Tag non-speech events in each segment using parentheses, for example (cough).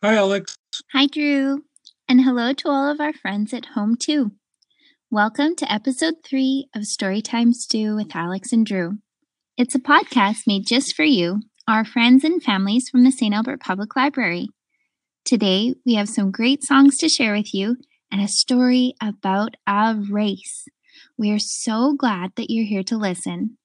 Hi, Alex. Hi, Drew. And hello to all of our friends at home, too. Welcome to episode three of Storytime Stew with Alex and Drew. It's a podcast made just for you, our friends and families from the St. Albert Public Library. Today, we have some great songs to share with you and a story about a race. We are so glad that you're here to listen.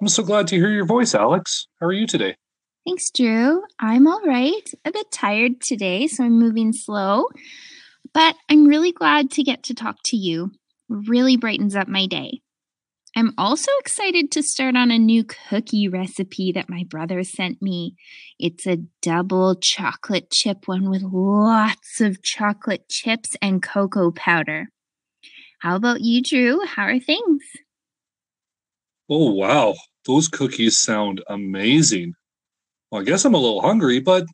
I'm so glad to hear your voice, Alex. How are you today? Thanks, Drew. I'm all right. A bit tired today, so I'm moving slow. But I'm really glad to get to talk to you. Really brightens up my day. I'm also excited to start on a new cookie recipe that my brother sent me. It's a double chocolate chip one with lots of chocolate chips and cocoa powder. How about you, Drew? How are things? Oh, wow. Those cookies sound amazing. Well, I guess I'm a little hungry, but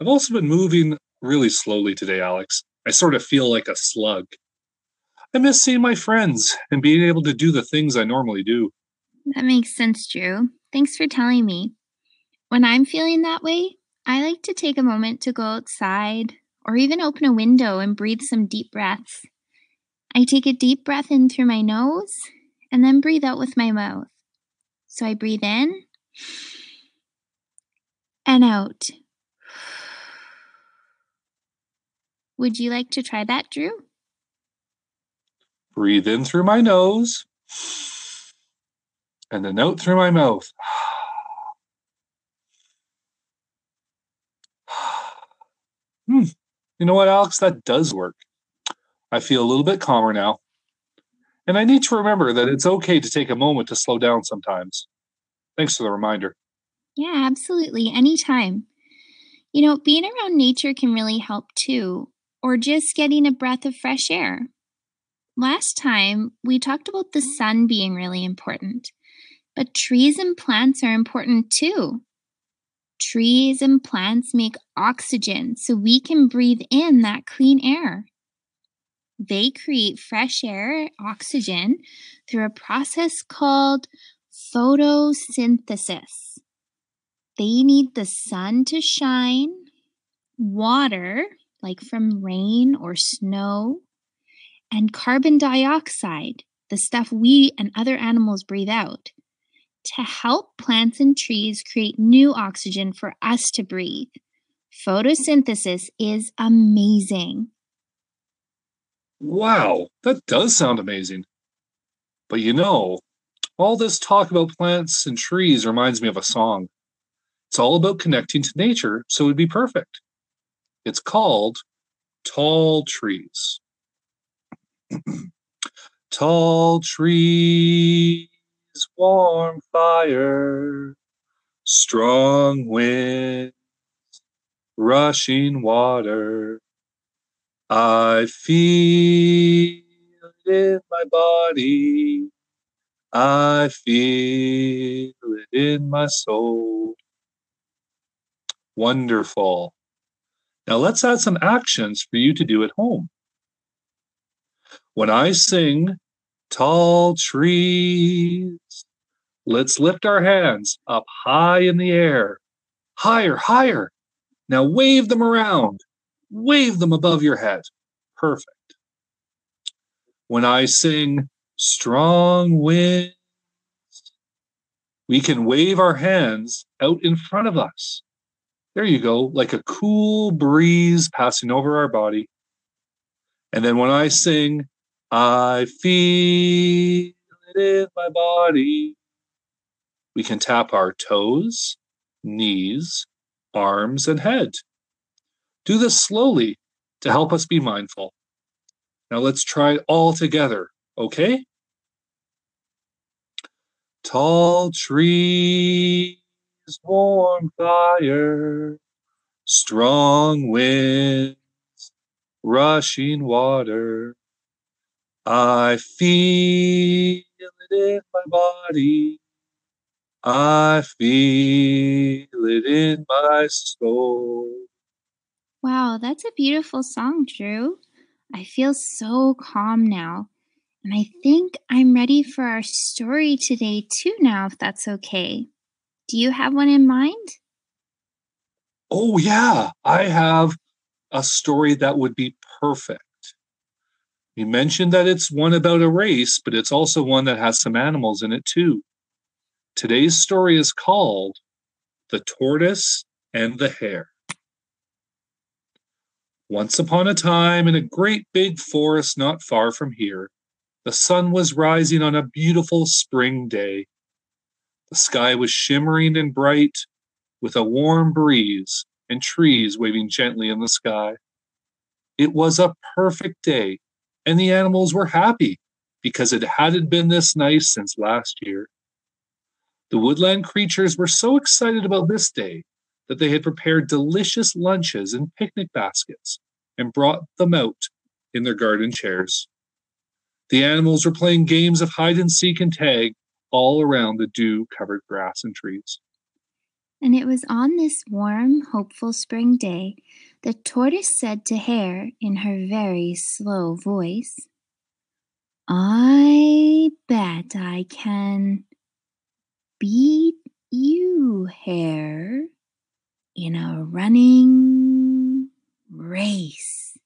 I've also been moving really slowly today, Alex. I sort of feel like a slug. I miss seeing my friends and being able to do the things I normally do. That makes sense, Drew. Thanks for telling me. When I'm feeling that way, I like to take a moment to go outside or even open a window and breathe some deep breaths. I take a deep breath in through my nose and then breathe out with my mouth. So I breathe in and out. Would you like to try that, Drew? Breathe in through my nose and then out through my mouth. (sighs) hmm. You know what, Alex? That does work. I feel a little bit calmer now. And I need to remember that it's okay to take a moment to slow down sometimes. Thanks for the reminder. Yeah, absolutely. Anytime. You know, being around nature can really help too, or just getting a breath of fresh air. Last time, we talked about the mm-hmm. sun being really important, but trees and plants are important too. Trees and plants make oxygen so we can breathe in that clean air. They create fresh air, oxygen, through a process called photosynthesis. They need the sun to shine, water, like from rain or snow, and carbon dioxide, the stuff we and other animals breathe out, to help plants and trees create new oxygen for us to breathe. Photosynthesis is amazing. Wow, that does sound amazing. But you know, all this talk about plants and trees reminds me of a song. It's all about connecting to nature, so it would be perfect. It's called Tall Trees. (clears throat) Tall trees, warm fire, strong winds, rushing water. I feel it in my body. I feel it in my soul. Wonderful. Now let's add some actions for you to do at home. When I sing tall trees, let's lift our hands up high in the air. Higher, higher. Now wave them around. Wave them above your head. Perfect. When I sing strong winds, we can wave our hands out in front of us. There you go, like a cool breeze passing over our body. And then when I sing I feel it in my body. We can tap our toes, knees, arms, and head. Do this slowly to help us be mindful. Now let's try it all together, okay? Tall trees, warm fire, strong winds, rushing water I feel it in my body. I feel it in my soul. Wow, that's a beautiful song, Drew. I feel so calm now. And I think I'm ready for our story today, too, now, if that's okay. Do you have one in mind? Oh, yeah, I have a story that would be perfect. You mentioned that it's one about a race, but it's also one that has some animals in it too. Today's story is called The Tortoise and the Hare. Once upon a time, in a great big forest not far from here, the sun was rising on a beautiful spring day. The sky was shimmering and bright, with a warm breeze and trees waving gently in the sky. It was a perfect day, and the animals were happy because it hadn't been this nice since last year. The woodland creatures were so excited about this day that they had prepared delicious lunches in picnic baskets and brought them out in their garden chairs. The animals were playing games of hide and seek and tag all around the dew covered grass and trees. And it was on this warm, hopeful spring day that Tortoise said to Hare in her very slow voice, I bet I can beat you, Hare, in a running race.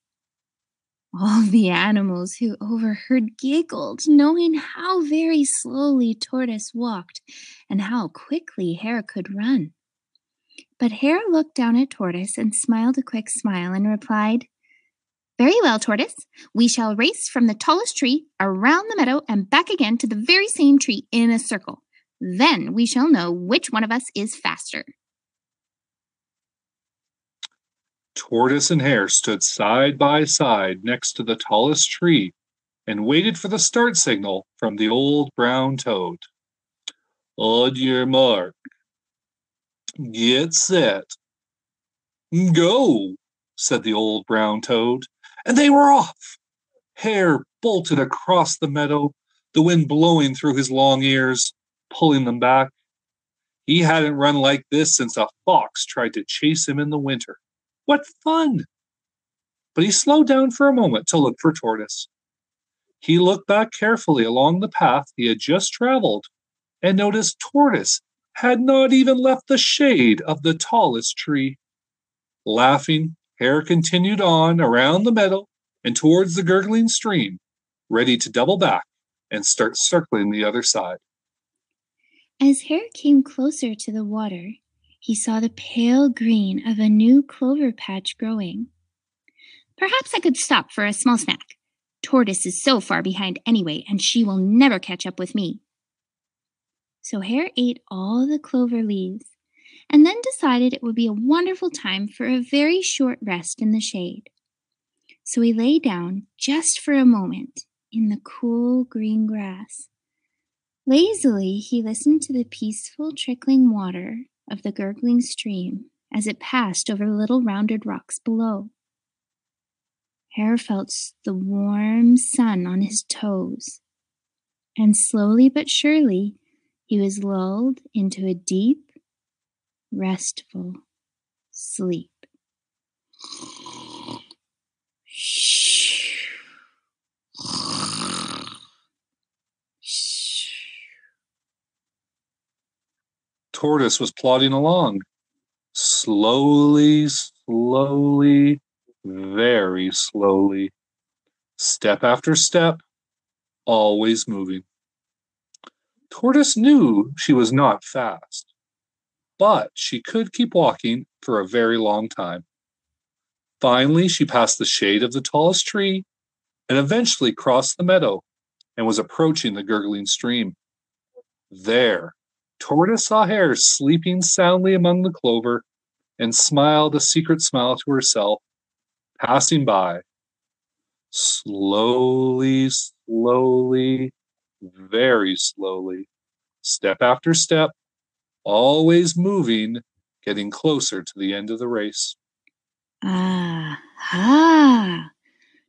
All the animals who overheard giggled, knowing how very slowly Tortoise walked and how quickly Hare could run. But Hare looked down at Tortoise and smiled a quick smile and replied, Very well, Tortoise. We shall race from the tallest tree around the meadow and back again to the very same tree in a circle. Then we shall know which one of us is faster. Tortoise and Hare stood side by side next to the tallest tree and waited for the start signal from the old brown toad. On your mark, Get set. Go, said the old brown toad, and they were off. Hare bolted across the meadow, the wind blowing through his long ears, pulling them back. He hadn't run like this since a fox tried to chase him in the winter. What fun! But he slowed down for a moment to look for Tortoise. He looked back carefully along the path he had just traveled and noticed Tortoise had not even left the shade of the tallest tree. Laughing, Hare continued on around the meadow and towards the gurgling stream, ready to double back and start circling the other side. As Hare came closer to the water, he saw the pale green of a new clover patch growing. Perhaps I could stop for a small snack. Tortoise is so far behind anyway, and she will never catch up with me. So Hare ate all the clover leaves and then decided it would be a wonderful time for a very short rest in the shade. So he lay down just for a moment in the cool green grass. Lazily, he listened to the peaceful trickling water of the gurgling stream as it passed over the little rounded rocks below. Hare felt the warm sun on his toes, and slowly but surely he was lulled into a deep, restful sleep. Tortoise was plodding along, slowly, slowly, very slowly, step after step, always moving. Tortoise knew she was not fast, but she could keep walking for a very long time. Finally, she passed the shade of the tallest tree and eventually crossed the meadow and was approaching the gurgling stream. There, Tortoise saw Hare sleeping soundly among the clover and smiled a secret smile to herself, passing by. Slowly, slowly, very slowly, step after step, always moving, getting closer to the end of the race. Ah, ha!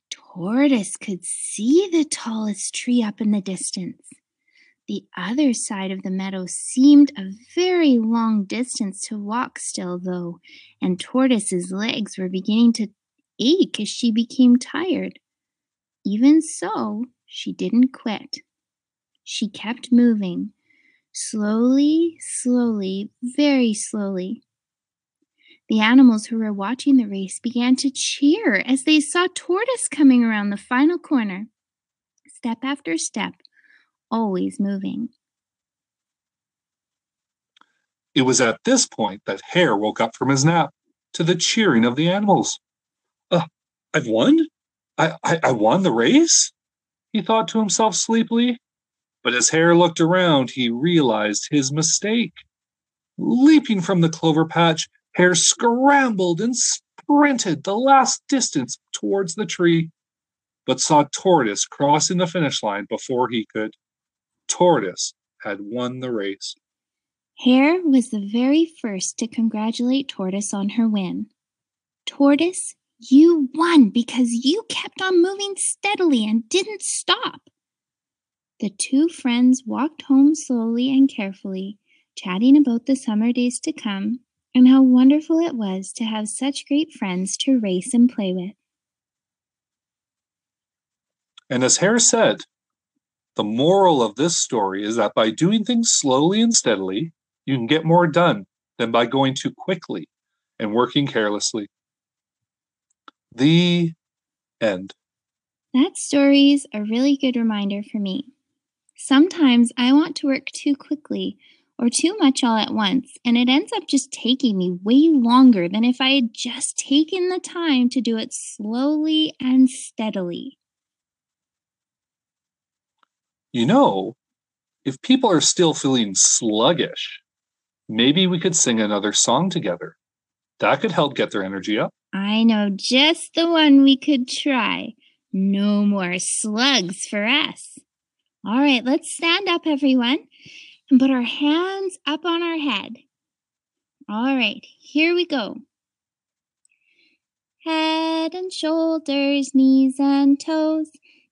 Tortoise could see the tallest tree up in the distance. The other side of the meadow seemed a very long distance to walk still, though, and Tortoise's legs were beginning to ache as she became tired. Even so, she didn't quit. She kept moving, slowly, slowly, very slowly. The animals who were watching the race began to cheer as they saw Tortoise coming around the final corner, step after step, always moving. It was at this point that Hare woke up from his nap to the cheering of the animals. Uh, I've won? I, I, I won the race? He thought to himself sleepily. But as Hare looked around, he realized his mistake. Leaping from the clover patch, Hare scrambled and sprinted the last distance towards the tree, but saw Tortoise crossing the finish line before he could. Tortoise had won the race. Hare was the very first to congratulate Tortoise on her win. Tortoise, you won because you kept on moving steadily and didn't stop. The two friends walked home slowly and carefully, chatting about the summer days to come and how wonderful it was to have such great friends to race and play with. And as Hare said, the moral of this story is that by doing things slowly and steadily, you can get more done than by going too quickly and working carelessly. The end. That story is a really good reminder for me. Sometimes I want to work too quickly or too much all at once, and it ends up just taking me way longer than if I had just taken the time to do it slowly and steadily. You know, if people are still feeling sluggish, maybe we could sing another song together. That could help get their energy up. I know just the one we could try. No more slugs for us. All right, let's stand up, everyone and put our hands up on our head. All right, here we go. Head and shoulders, knees and toes,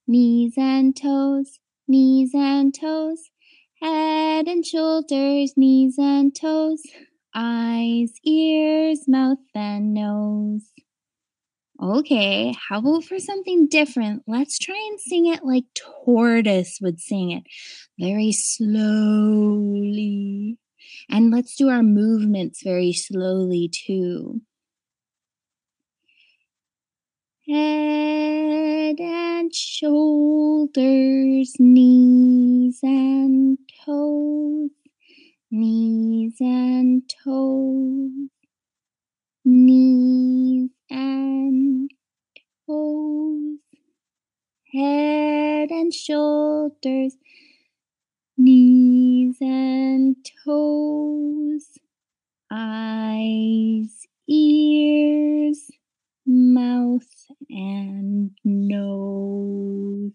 knees and toes, knees and toes. Head and shoulders, knees and toes, eyes, ears, mouth, and nose. Okay, how about for something different? Let's try and sing it like Tortoise would sing it, very slowly. And let's do our movements very slowly too. Head and shoulders, knees and toes, knees and toes, knees and toes, head and shoulders, knees and toes, eyes, ears, mouth, and nose.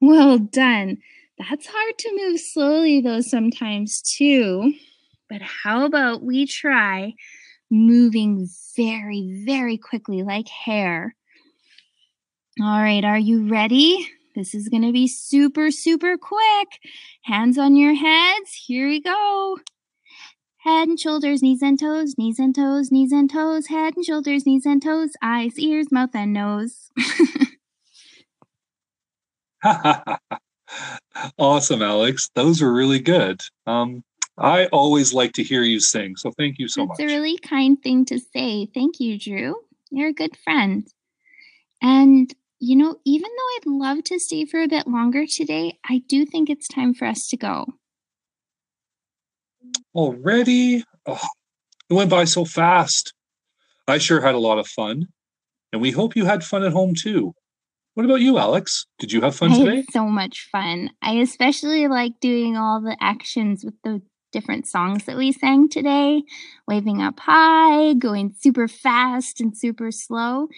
Well done. That's hard to move slowly, though, sometimes too. But how about we try moving very, very quickly like Hare? All right, are you ready? This is going to be super, super quick. Hands on your heads. Here we go. Head and shoulders, knees and toes, knees and toes, knees and toes, head and shoulders, knees and toes, eyes, ears, mouth, and nose. (laughs) awesome, Alex. Those were really good. Um, I always like to hear you sing, so thank you so That's much. It's a really kind thing to say. Thank you, Drew. You're a good friend. And, you know, even though I'd love to stay for a bit longer today, I do think it's time for us to go. Already? Oh, it went by so fast. I sure had a lot of fun. And we hope you had fun at home too. What about you, Alex? Did you have fun I today? had so much fun. I especially like doing all the actions with the different songs that we sang today waving up high, going super fast and super slow.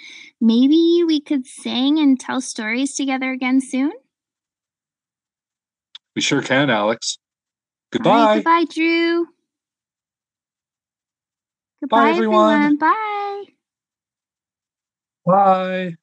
Maybe we could sing and tell stories together again soon. We sure can, Alex. Goodbye. Right, goodbye, Drew. Goodbye, everyone. everyone. Bye. Bye.